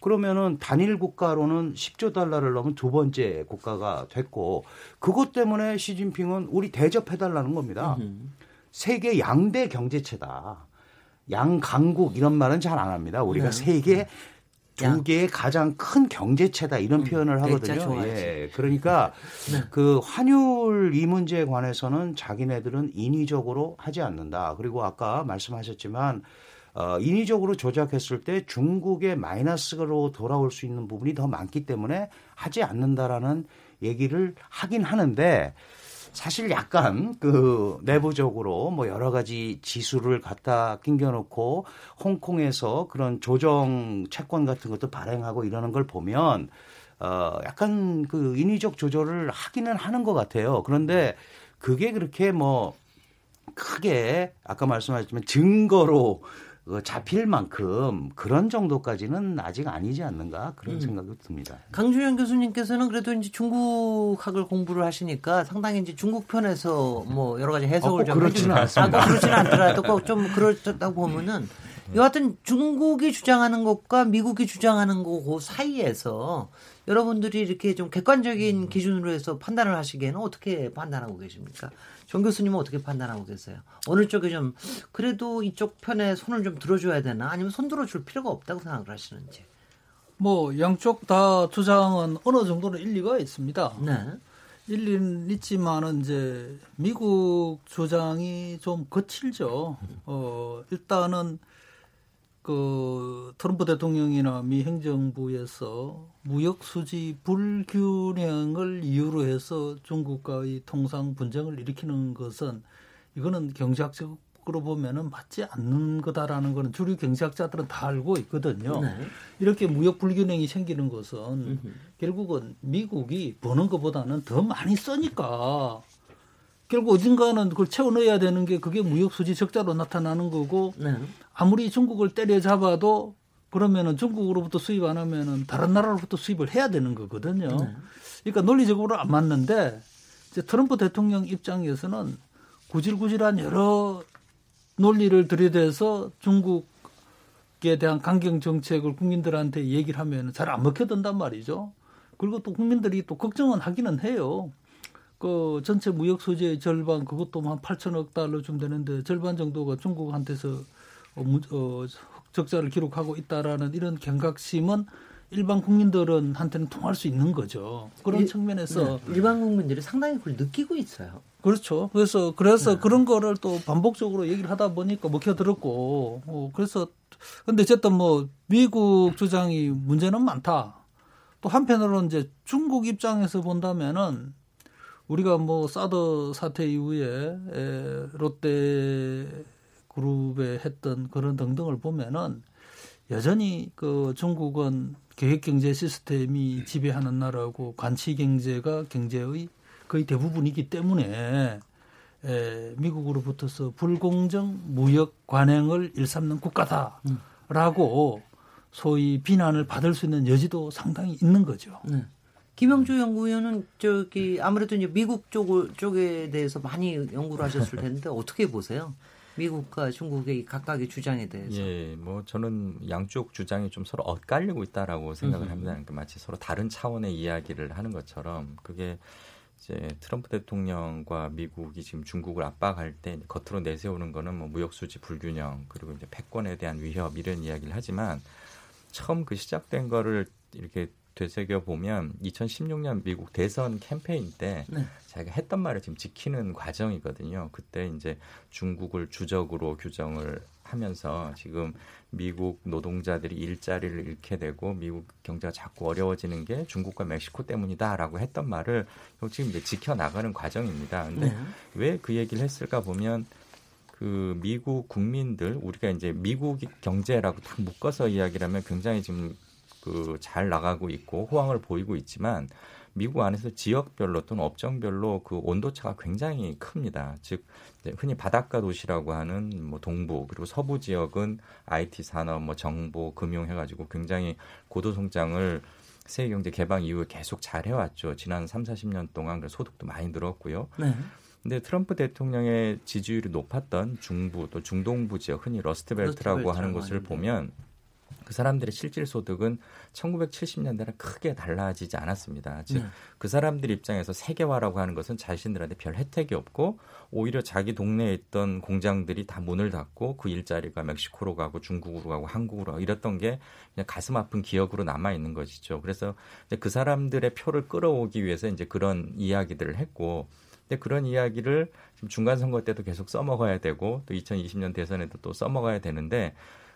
그러면은 단일 국가로는 10조 달러를 넘은 두 번째 국가가 됐고 그것 때문에 시진핑은 우리 대접해달라는 겁니다. 세계 양대 경제체다. 양강국 이런 말은 잘 안 합니다. 우리가 네. 세계 양. 두 개의 가장 큰 경제체다 이런 표현을 대자 하거든요. 예. 그러니까 [laughs] 그 환율 이 문제에 관해서는 자기네들은 인위적으로 하지 않는다. 그리고 아까 말씀하셨지만 어, 인위적으로 조작했을 때 중국의 마이너스로 돌아올 수 있는 부분이 더 많기 때문에 하지 않는다라는 얘기를 하긴 하는데 사실 약간 그 내부적으로 뭐 여러 가지 지수를 갖다 낑겨놓고 홍콩에서 그런 조정 채권 같은 것도 발행하고 이러는 걸 보면 어 약간 그 인위적 조절을 하기는 하는 것 같아요. 그런데 그게 그렇게 뭐 크게 아까 말씀하셨지만 증거로 그 잡힐 만큼 그런 정도까지는 아직 아니지 않는가 그런 생각이 듭니다. 강준현 교수님께서는 그래도 이제 중국학을 공부를 하시니까 상당히 이제 중국 편에서 뭐 여러 가지 해석을 어, 꼭좀 그렇지는 않습니다. 아, 꼭 그렇지는 않더라도 꼭 좀 그렇다고 보면은 여하튼 중국이 주장하는 것과 미국이 주장하는 거그 사이에서 여러분들이 이렇게 좀 객관적인 기준으로 해서 판단을 하시기에는 어떻게 판단하고 계십니까? 정 교수님은 어떻게 판단하고 계세요? 어느 쪽에 좀 그래도 이쪽 편에 손을 좀 들어줘야 되나 아니면 손 들어줄 필요가 없다고 생각을 하시는지? 뭐 양쪽 다 주장은 어느 정도는 일리가 있습니다. 네. 일리는 있지만은 이제 미국 주장이 좀 거칠죠. 어 일단은 그 트럼프 대통령이나 미 행정부에서 무역 수지 불균형을 이유로 해서 중국과의 통상 분쟁을 일으키는 것은 이거는 경제학적으로 보면은 맞지 않는 거다라는 거는 주류 경제학자들은 다 알고 있거든요. 네. 이렇게 무역 불균형이 생기는 것은 결국은 미국이 버는 것보다는 더 많이 쓰니까 결국 어딘가는 그걸 채워 넣어야 되는 게 그게 무역 수지 적자로 나타나는 거고 네. 아무리 중국을 때려잡아도 그러면은 중국으로부터 수입 안 하면은 다른 나라로부터 수입을 해야 되는 거거든요. 그러니까 논리적으로 안 맞는데 이제 트럼프 대통령 입장에서는 구질구질한 여러 논리를 들이대서 중국에 대한 강경 정책을 국민들한테 얘기를 하면 잘 안 먹혀든단 말이죠. 그리고 또 국민들이 또 걱정은 하기는 해요. 그 전체 무역 소재의 절반 그것도 한 8천억 달러쯤 되는데 절반 정도가 중국한테서 어, 무- 어, 적자를 기록하고 있다라는 이런 경각심은 일반 국민들은 한테는 통할 수 있는 거죠. 그런 일- 측면에서 네. 일반 국민들이 상당히 그걸 느끼고 있어요. 그렇죠. 그래서 그래서 그런 거를 또 반복적으로 얘기를 하다 보니까 먹혀 들었고, 어, 그래서 근데 어쨌든 뭐 미국 주장이 문제는 많다. 또 한편으로는 이제 중국 입장에서 본다면은 우리가 뭐 사드 사태 이후에 에, 롯데 그룹에 했던 그런 등등을 보면은 여전히 그 중국은 계획 경제 시스템이 지배하는 나라고 관치 경제가 경제의 거의 대부분이기 때문에 에, 미국으로부터서 불공정 무역 관행을 일삼는 국가다라고 소위 비난을 받을 수 있는 여지도 상당히 있는 거죠. 네. 김영주 연구위원은 저기 아무래도 이제 미국 쪽 쪽에 대해서 많이 연구를 하셨을 텐데 어떻게 보세요? 미국과 중국의 이 각각의 주장에 대해서. 예, 뭐 저는 양쪽 주장이 좀 서로 엇갈리고 있다라고 생각을 합니다. 그러니까 마치 서로 다른 차원의 이야기를 하는 것처럼 그게 이제 트럼프 대통령과 미국이 지금 중국을 압박할 때 겉으로 내세우는 거는 뭐 무역 수지 불균형 그리고 이제 패권에 대한 위협 이런 이야기를 하지만 처음 그 시작된 거를 이렇게 되새겨 보면 2016년 미국 대선 캠페인 때 네. 자기가 했던 말을 지금 지키는 과정이거든요. 그때 이제 중국을 주적으로 규정을 하면서 지금 미국 노동자들이 일자리를 잃게 되고 미국 경제가 자꾸 어려워지는 게 중국과 멕시코 때문이다라고 했던 말을 지금 이제 지켜 나가는 과정입니다. 근데 네. 왜그 얘기를 했을까 보면 그 미국 국민들 우리가 이제 미국 경제라고 딱 묶어서 이야기를 하면 굉장히 지금 그 잘 나가고 있고 호황을 보이고 있지만 미국 안에서 지역별로 또는 업종별로 그 온도차가 굉장히 큽니다. 즉 흔히 바닷가 도시라고 하는 뭐 동부 그리고 서부 지역은 IT 산업, 뭐 정보, 금융 해가지고 굉장히 고도 성장을 세계 경제 개방 이후에 계속 잘 해왔죠. 지난 3, 40년 동안 그 소득도 많이 늘었고요. 네. 근데 트럼프 대통령의 지지율이 높았던 중부 또 중동부 지역 흔히 러스트벨트라고 러스트벨트라고 하는 하는데. 보면 그 사람들의 실질 소득은 1970년대랑 크게 달라지지 않았습니다. 즉 네. 그 사람들 입장에서 세계화라고 하는 것은 자신들한테 별 혜택이 없고 오히려 자기 동네에 있던 공장들이 다 문을 닫고 그 일자리가 멕시코로 가고 중국으로 가고 한국으로 가고 이랬던 게 그냥 가슴 아픈 기억으로 남아 있는 것이죠. 그래서 이제 그 사람들의 표를 끌어오기 위해서 이제 그런 이야기들을 했고 근데 그런 이야기를 지금 중간 선거 때도 계속 써먹어야 되고 또 2020년 대선에도 또 써먹어야 되는데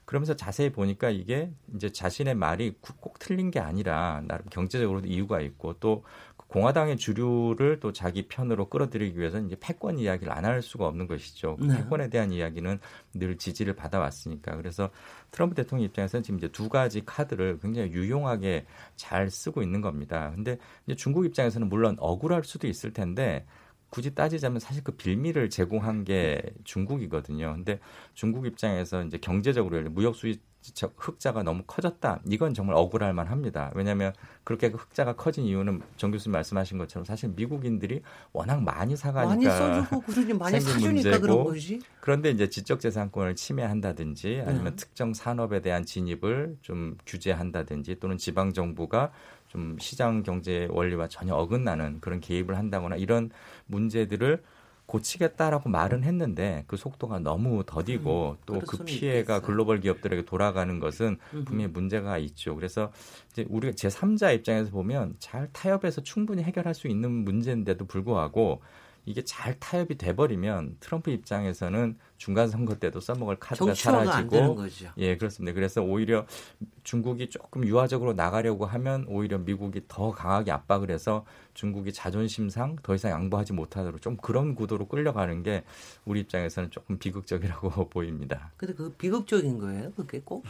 그러면서 자세히 보니까 이게 이제 자신의 말이 꼭- 꼭 틀린 게 아니라 나름 경제적으로도 이유가 있고 또 공화당의 주류를 또 자기 편으로 끌어들이기 위해서는 이제 패권 이야기를 안 할 수가 없는 것이죠. 그 네. 패권에 대한 이야기는 늘 지지를 받아왔으니까. 그래서 트럼프 대통령 입장에서는 지금 이제 두 가지 카드를 굉장히 유용하게 잘 쓰고 있는 겁니다. 근데 이제 중국 입장에서는 물론 억울할 수도 있을 텐데 굳이 따지자면 사실 그 빌미를 제공한 게 중국이거든요. 근데 중국 입장에서 이제 경제적으로 무역 수입 흑자가 너무 커졌다. 이건 정말 억울할 만합니다. 왜냐하면 그렇게 그 흑자가 커진 이유는 정 교수님 말씀하신 것처럼 사실 미국인들이 워낙 많이 사가니까 많이 써주고 그러니 많이 사주니까 그런 거지. 그런데 이제 지적재산권을 침해한다든지 아니면 네. 특정 산업에 대한 진입을 좀 규제한다든지 또는 지방 정부가 좀 시장 경제 원리와 전혀 어긋나는 그런 개입을 한다거나 이런 문제들을 고치겠다라고 말은 했는데 그 속도가 너무 더디고 음, 또그 그럴 수는 피해가 있겠어요. 글로벌 기업들에게 돌아가는 것은. 분명히 문제가 있죠. 그래서 이제 우리가 제 3자 입장에서 보면 잘 타협해서 충분히 해결할 수 있는 문제인데도 불구하고 이게 잘 타협이 돼버리면 트럼프 입장에서는 중간 선거 때도 써먹을 카드가 사라지고. 예 그렇습니다. 그래서 오히려 중국이 조금 유화적으로 나가려고 하면 오히려 미국이 더 강하게 압박을 해서 중국이 자존심상 더 이상 양보하지 못하도록 좀 그런 구도로 끌려가는 게 우리 입장에서는 조금 비극적이라고 [laughs] 보입니다. 근데 그 비극적인 거예요, 그게 꼭?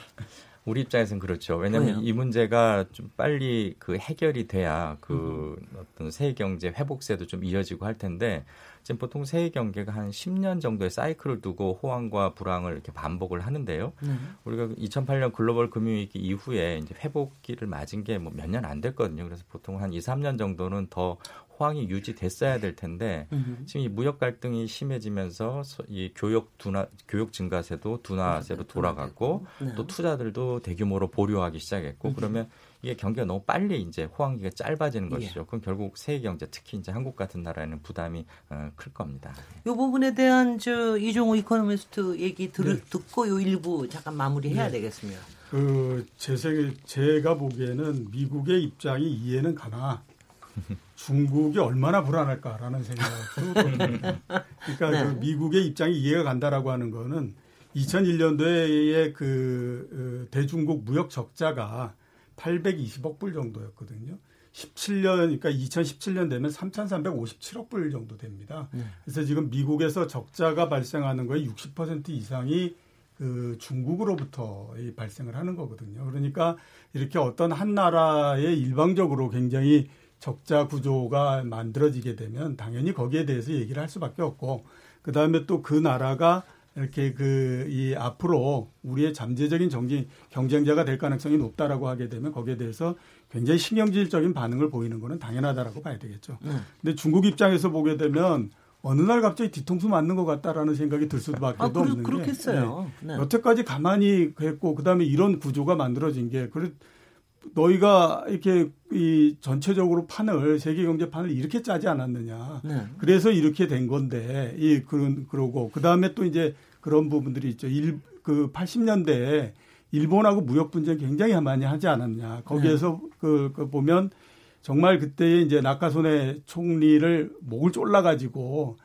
우리 입장에서는 그렇죠. 왜냐하면? 이 문제가 좀 빨리 그 해결이 돼야 그 어떤 세계 경제 회복세도 좀 이어지고 할 텐데 지금 보통 세계 경제가 한 10년 정도의 사이클을 두고 호황과 불황을 이렇게 반복을 하는데요. 네. 우리가 2008년 글로벌 금융위기 이후에 이제 회복기를 맞은 게 뭐 몇 년 안 됐거든요. 그래서 보통 한 2, 3년 정도는 더 호황이 유지됐어야 될 텐데 음흠. 지금 이 무역 갈등이 심해지면서 서- 이 교역 둔화 교역 증가세도 둔화세로 돌아갔고 네. 또 투자들도 대규모로 보류하기 시작했고 그러면 이게 경기가 너무 빨리 이제 호황기가 짧아지는 예. 것이죠. 그럼 결국 세계 경제 특히 이제 한국 같은 나라에는 부담이 어, 클 겁니다. 이 부분에 대한 저 이종우 이코노미스트 얘기 들, 네. 듣고 요 일부 잠깐 마무리해야 되겠습니다. 그제 생에 제가 보기에는 미국의 입장이 이해는 가나 [laughs] 중국이 얼마나 불안할까라는 생각이 들거든요. 그러니까 네. 그 미국의 입장이 이해가 간다라고 하는 거는 2001년도에 그 어, 대중국 무역 적자가 820억 불 정도였거든요. 17년 그러니까 2017년 되면 3,357억 불 정도 됩니다. 그래서 지금 미국에서 적자가 발생하는 거의 60% 이상이 그 중국으로부터 이 발생을 하는 거거든요. 그러니까 이렇게 어떤 한 나라에 일방적으로 굉장히 적자 구조가 만들어지게 되면 당연히 거기에 대해서 얘기를 할 수밖에 없고 그 다음에 또 그 나라가 이렇게 그 이 앞으로 우리의 잠재적인 정치 경쟁자가 될 가능성이 높다라고 하게 되면 거기에 대해서 굉장히 신경질적인 반응을 보이는 거는 당연하다라고 봐야 되겠죠. 네. 근데 중국 입장에서 보게 되면 어느 날 갑자기 뒤통수 맞는 것 같다라는 생각이 들 수밖에 아, 없는 그렇, 게 그렇겠어요. 네. 여태까지 가만히 했고 그다음에 이런 구조가 만들어진 게 그래 너희가 이렇게 이 전체적으로 판을 세계 경제 판을 이렇게 짜지 않았느냐. 네. 그래서 이렇게 된 건데 이 그런 그러고 그다음에 또 이제 그런 부분들이 있죠. 일, 그 80년대에 일본하고 무역 분쟁 굉장히 많이 하지 않았냐. 거기에서 그, 그 보면 정말 그때 이제 낙하손의 총리를 목을 졸라 가지고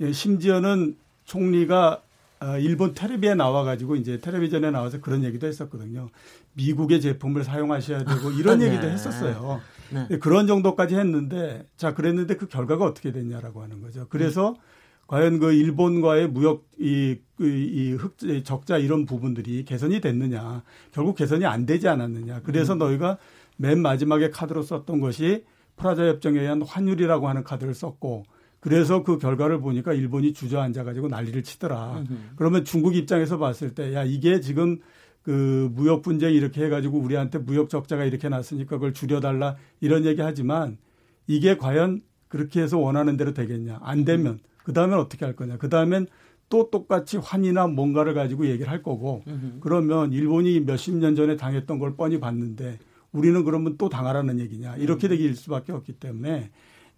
예, 심지어는 총리가 어, 일본 텔레비에 나와가지고 이제 텔레비전에 나와서 그런 얘기도 했었거든요. 미국의 제품을 사용하셔야 되고 [laughs] 이런 네. 얘기도 했었어요. 네. 네, 그런 정도까지 했는데 자 그랬는데 그 결과가 어떻게 됐냐라고 하는 거죠. 그래서 과연 그 일본과의 무역 이, 이, 이 흑, 적자 이런 부분들이 개선이 됐느냐. 결국 개선이 안 되지 않았느냐. 그래서 너희가 맨 마지막에 카드로 썼던 것이 프라자 협정에 의한 환율이라고 하는 카드를 썼고 그래서 그 결과를 보니까 일본이 주저앉아 가지고 난리를 치더라. 그러면 중국 입장에서 봤을 때 야 이게 지금 그 무역 분쟁 이렇게 해가지고 우리한테 무역 적자가 이렇게 났으니까 그걸 줄여달라 이런 얘기 하지만 이게 과연 그렇게 해서 원하는 대로 되겠냐 안 되면 그 다음엔 어떻게 할 거냐. 그 다음엔 또 똑같이 환이나 뭔가를 가지고 얘기를 할 거고. 그러면 일본이 몇십 년 전에 당했던 걸 뻔히 봤는데 우리는 그러면 또 당하라는 얘기냐. 이렇게 되길 수밖에 없기 때문에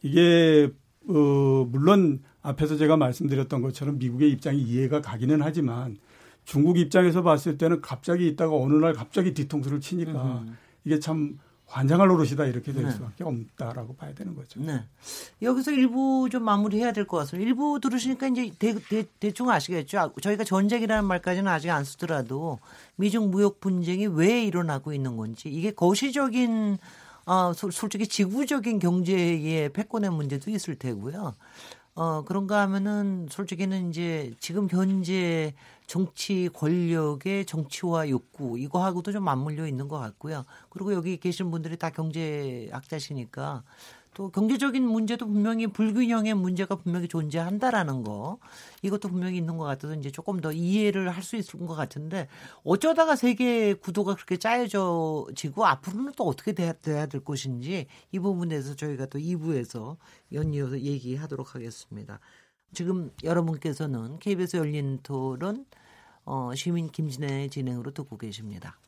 이게 어 물론 앞에서 제가 말씀드렸던 것처럼 미국의 입장이 이해가 가기는 하지만 중국 입장에서 봤을 때는 갑자기 있다가 어느 날 갑자기 뒤통수를 치니까 이게 참 환장할 노릇이다 이렇게 될 네. 수밖에 없다라고 봐야 되는 거죠. 네. 여기서 일부 좀 마무리해야 될 것 같습니다. 일부 들으시니까 이제 대, 대, 충 아시겠죠. 아, 저희가 전쟁이라는 말까지는 아직 안 쓰더라도 미중 무역 분쟁이 왜 일어나고 있는 건지 이게 거시적인 어, 솔- 솔직히 지구적인 경제의 패권의 문제도 있을 테고요. 어, 그런가 하면은 솔직히는 이제 지금 현재 정치 권력의 정치화 욕구 이거하고도 좀 맞물려 있는 것 같고요. 그리고 여기 계신 분들이 다 경제학자시니까 또 경제적인 문제도 분명히 불균형의 문제가 분명히 존재한다라는 거 이것도 분명히 있는 것 같아서 이제 조금 더 이해를 할 수 있을 것 같은데 어쩌다가 세계 구도가 그렇게 짜여지고 앞으로는 또 어떻게 돼야, 돼야 될 것인지 이 부분에서 저희가 또 2부에서 연이어서 얘기하도록 하겠습니다. 지금 여러분께서는 KBS 열린 토론 어, 시민 김진애의 진행으로 듣고 계십니다.